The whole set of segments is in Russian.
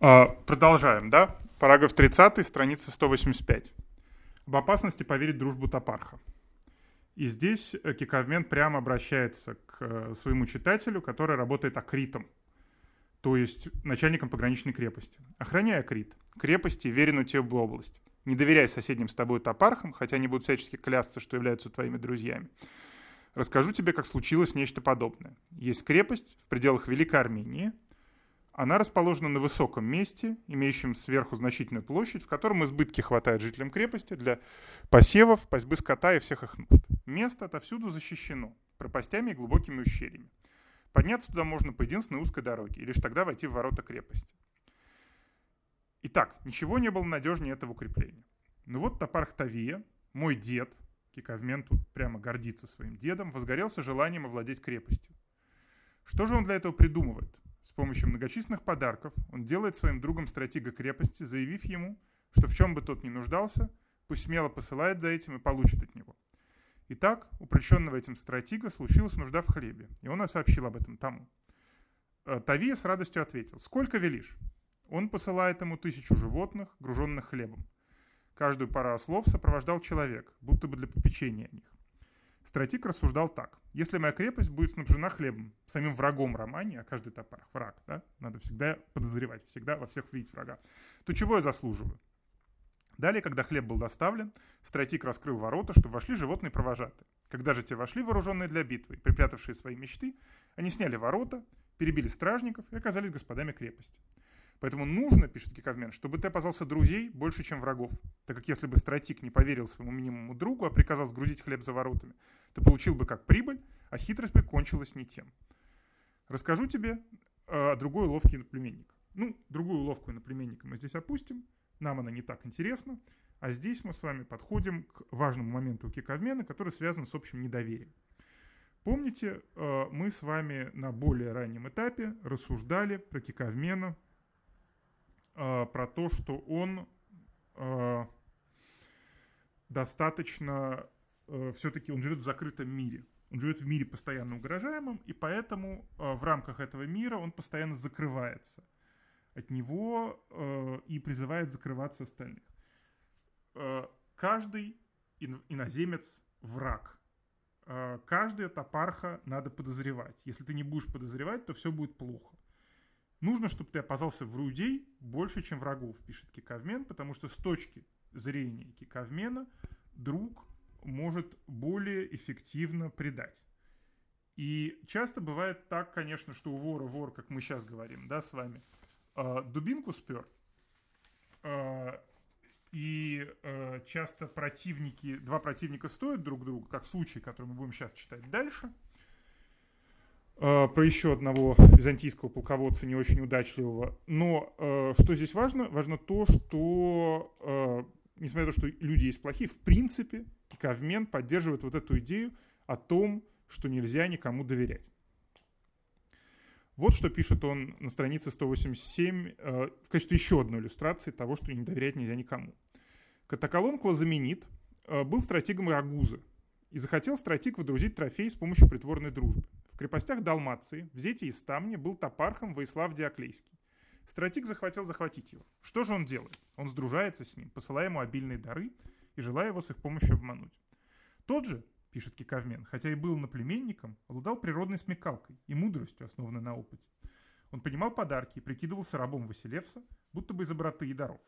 А, продолжаем, да? Параграф 30, страница 185. Об опасности поверить дружбу Топарха. И здесь э, Кикавмен прямо обращается к э, своему читателю, который работает акритом, то есть начальником пограничной крепости. Охраняй акрит, крепости, веренную тебе в область. Не доверяй соседним с тобой топархам, хотя они будут всячески клясться, что являются твоими друзьями. Расскажу тебе, как случилось нечто подобное. Есть крепость в пределах Великой Армении, она расположена на высоком месте, имеющем сверху значительную площадь, в котором избытки хватает жителям крепости для посевов, пастьбы скота и всех их нужд. Место отовсюду защищено пропастями и глубокими ущельями. Подняться туда можно по единственной узкой дороге, и лишь тогда войти в ворота крепости. Итак, ничего не было надежнее этого укрепления. Ну вот Топарх Тавия, мой дед, Кикавмен тут прямо гордится своим дедом, возгорелся желанием овладеть крепостью. Что же он для этого придумывает? С помощью многочисленных подарков он делает своим другом стратега крепости, заявив ему, что в чем бы тот ни нуждался, пусть смело посылает за этим и получит от него. Итак, упрощенного этим стратега случилась нужда в хлебе, и он сообщил об этом тому. Э, Тавия с радостью ответил, «Сколько велишь?» Он посылает ему тысячу животных, груженных хлебом. Каждую пару ослов сопровождал человек, будто бы для попечения о них. Стратик рассуждал так. Если моя крепость будет снабжена хлебом, самим врагом романе, а каждый топар враг, да, надо всегда подозревать, всегда во всех видеть врага, то чего я заслуживаю? Далее, когда хлеб был доставлен, стратик раскрыл ворота, чтобы вошли животные провожатые. Когда же те вошли, вооруженные для битвы, припрятавшие свои мечты, они сняли ворота, перебили стражников и оказались господами крепости. Поэтому нужно, пишет Киковмен, чтобы ты опасался друзей больше, чем врагов. Так как если бы стратик не поверил своему минимуму другу, а приказал сгрузить хлеб за воротами, ты получил бы как прибыль, а хитрость бы кончилась не тем. Расскажу тебе э, о другой уловке иноплеменника. Ну, другую уловку иноплеменника мы здесь опустим, нам она не так интересна, а здесь мы с вами подходим к важному моменту Киковмена, который связан с общим недоверием. Помните, э, мы с вами на более раннем этапе рассуждали про Киковмена э, про то, что он э, достаточно э, все-таки он живет в закрытом мире. Он живет в мире постоянно угрожаемом, и поэтому э, в рамках этого мира он постоянно закрывается от него э, и призывает закрываться остальных. Э, каждый ин- иноземец враг. Э, каждая топарха надо подозревать. Если ты не будешь подозревать, то все будет плохо. Нужно, чтобы ты опасался врудей больше, чем врагов, пишет Кикавмен, потому что с точки зрения Кикавмена друг может более эффективно предать. И часто бывает так, конечно, что у вора вор, как мы сейчас говорим, да, с вами, э, дубинку спер, э, и э, часто противники, два противника стоят друг друга, как в случае, который мы будем сейчас читать дальше – про еще одного византийского полководца не очень удачливого. Но э, что здесь важно? Важно то, что, э, несмотря на то, что люди есть плохие, в принципе, Кикавмен поддерживает вот эту идею о том, что нельзя никому доверять. Вот что пишет он на странице 187 э, в качестве еще одной иллюстрации того, что не доверять нельзя никому. Катаколон Клазаменит э, был стратегом Рагузы и захотел стратег выдрузить трофей с помощью притворной дружбы. Крепостях Далмации, в Зете и Стамне был топархом Воислав Диоклейский. Стратик захотел захватить его. Что же он делает? Он сдружается с ним, посылая ему обильные дары и желая его с их помощью обмануть. Тот же, пишет Киковмен, хотя и был наплеменником, обладал природной смекалкой и мудростью, основанной на опыте. Он понимал подарки и прикидывался рабом Василевса, будто бы из доброты и даров.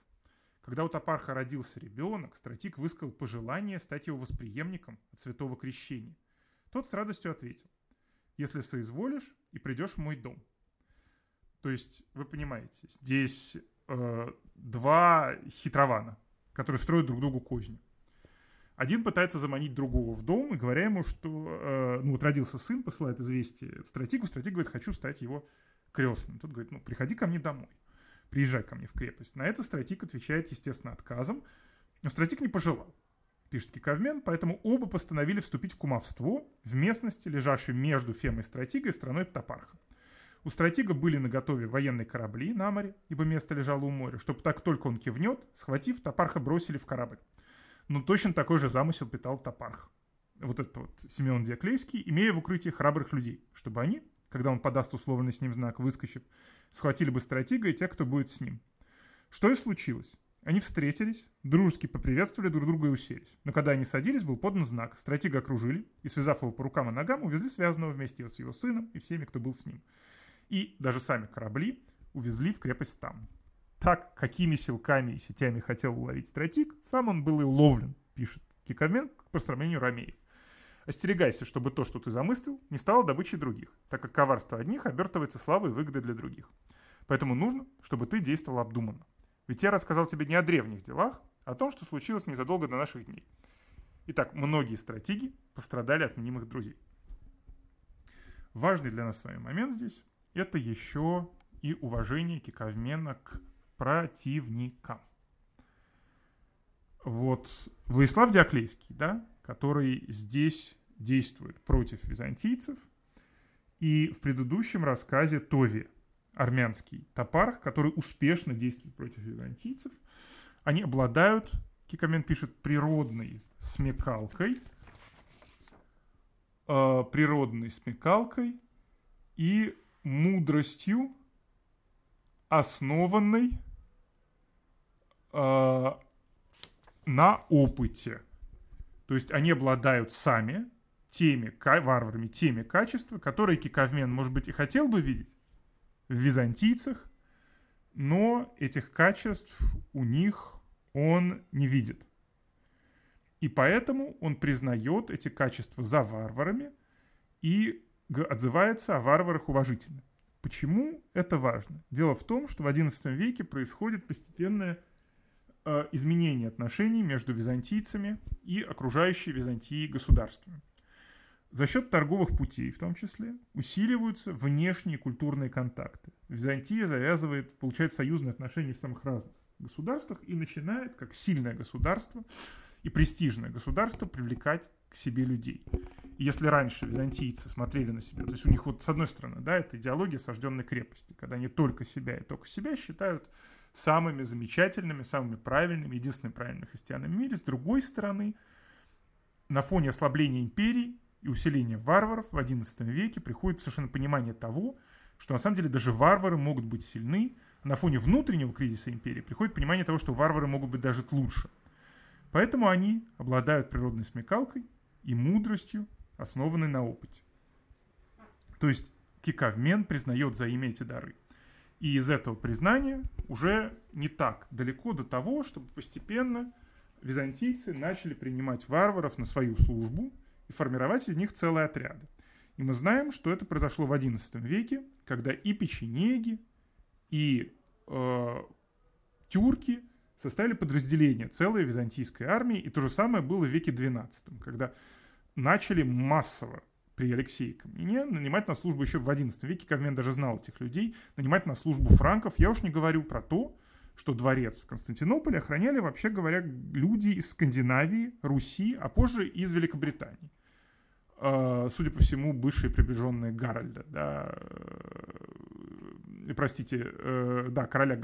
Когда у Топарха родился ребенок, стратик высказал пожелание стать его восприемником от святого крещения. Тот с радостью ответил если соизволишь и придешь в мой дом. То есть, вы понимаете, здесь э, два хитрована, которые строят друг другу козни. Один пытается заманить другого в дом, и говоря ему, что э, ну вот родился сын, посылает известие стратегу, стратег говорит, хочу стать его крестным. Тот говорит, ну приходи ко мне домой, приезжай ко мне в крепость. На это стратег отвечает, естественно, отказом, но стратег не пожелал пишет Киковмен, поэтому оба постановили вступить в кумовство в местности, лежащей между Фемой Стратигой и страной Птопарха. У Стратига были наготове военные корабли на море, ибо место лежало у моря, чтобы так только он кивнет, схватив, Топарха бросили в корабль. Но точно такой же замысел питал Топарх. Вот этот вот Симеон Диоклейский, имея в укрытии храбрых людей, чтобы они, когда он подаст условный с ним знак, выскочив, схватили бы стратега и тех, кто будет с ним. Что и случилось. Они встретились, дружески поприветствовали друг друга и уселись. Но когда они садились, был подан знак. Стратега окружили и, связав его по рукам и ногам, увезли связанного вместе с его сыном и всеми, кто был с ним. И даже сами корабли увезли в крепость там. Так, какими силками и сетями хотел уловить стратег, сам он был и уловлен, пишет Кикамен по сравнению Ромеев. Остерегайся, чтобы то, что ты замыслил, не стало добычей других, так как коварство одних обертывается славой и выгодой для других. Поэтому нужно, чтобы ты действовал обдуманно. Ведь я рассказал тебе не о древних делах, а о том, что случилось незадолго до наших дней. Итак, многие стратеги пострадали от мнимых друзей. Важный для нас с вами момент здесь – это еще и уважение Киковмена к противникам. Вот Владислав Диоклейский, да, который здесь действует против византийцев, и в предыдущем рассказе Тови – армянский топар, который успешно действует против византийцев. Они обладают, Кикамен пишет, природной смекалкой, э, природной смекалкой и мудростью, основанной э, на опыте. То есть они обладают сами теми варварами, теми качествами, которые Кикавмен, может быть, и хотел бы видеть, в византийцах, но этих качеств у них он не видит. И поэтому он признает эти качества за варварами и отзывается о варварах уважительно. Почему это важно? Дело в том, что в XI веке происходит постепенное э, изменение отношений между византийцами и окружающей Византией государствами. За счет торговых путей, в том числе, усиливаются внешние культурные контакты. Византия завязывает, получает союзные отношения в самых разных государствах и начинает, как сильное государство и престижное государство, привлекать к себе людей. И если раньше византийцы смотрели на себя, то есть у них вот с одной стороны, да, это идеология сожженной крепости, когда они только себя и только себя считают самыми замечательными, самыми правильными, единственными правильными христианами в мире. С другой стороны, на фоне ослабления империи и усиления варваров в XI веке приходит совершенно понимание того, что на самом деле даже варвары могут быть сильны, на фоне внутреннего кризиса империи приходит понимание того, что варвары могут быть даже лучше. Поэтому они обладают природной смекалкой и мудростью, основанной на опыте. То есть Кикавмен признает за ими эти дары. И из этого признания уже не так далеко до того, чтобы постепенно византийцы начали принимать варваров на свою службу – и формировать из них целые отряды. И мы знаем, что это произошло в XI веке, когда и печенеги, и э, тюрки составили подразделение целой византийской армии, и то же самое было в веке XII, когда начали массово при Алексее Камнине нанимать на службу еще в XI веке, Кавмен даже знал этих людей, нанимать на службу франков. Я уж не говорю про то, что дворец в Константинополе охраняли, вообще говоря, люди из Скандинавии, Руси, а позже из Великобритании. А, судя по всему, бывшие приближенные Гарольда, да, э, простите, э, да, короля,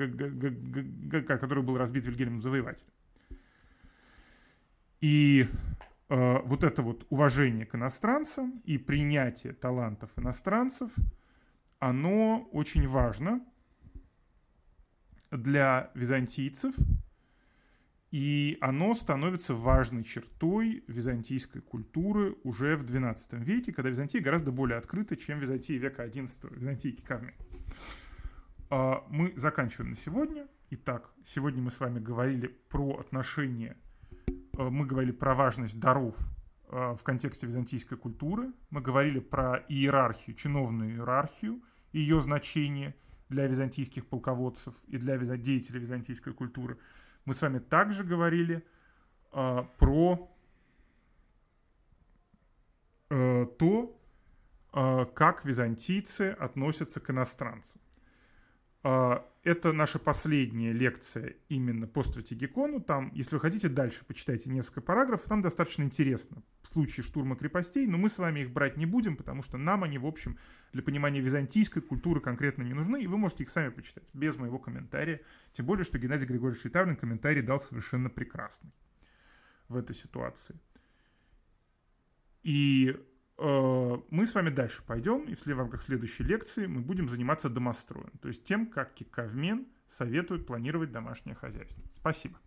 который был разбит Вильгельмом Завоевателем. И э, вот это вот уважение к иностранцам и принятие талантов иностранцев, оно очень важно для византийцев – и оно становится важной чертой византийской культуры уже в XII веке, когда Византия гораздо более открыта, чем Византия века XI, Византия Кикарны. А, мы заканчиваем на сегодня. Итак, сегодня мы с вами говорили про отношения, а, мы говорили про важность даров а, в контексте византийской культуры, мы говорили про иерархию, чиновную иерархию, ее значение для византийских полководцев и для деятелей византийской культуры – мы с вами также говорили э, про э, то, э, как византийцы относятся к иностранцам. Э, это наша последняя лекция именно по стратегикону. Там, если вы хотите, дальше почитайте несколько параграфов. Там достаточно интересно в случае штурма крепостей, но мы с вами их брать не будем, потому что нам они, в общем, для понимания византийской культуры конкретно не нужны, и вы можете их сами почитать, без моего комментария. Тем более, что Геннадий Григорьевич Шитавлин комментарий дал совершенно прекрасный в этой ситуации. И мы с вами дальше пойдем, и в рамках следующей лекции мы будем заниматься домостроем, то есть тем, как Киковмен советует планировать домашнее хозяйство. Спасибо.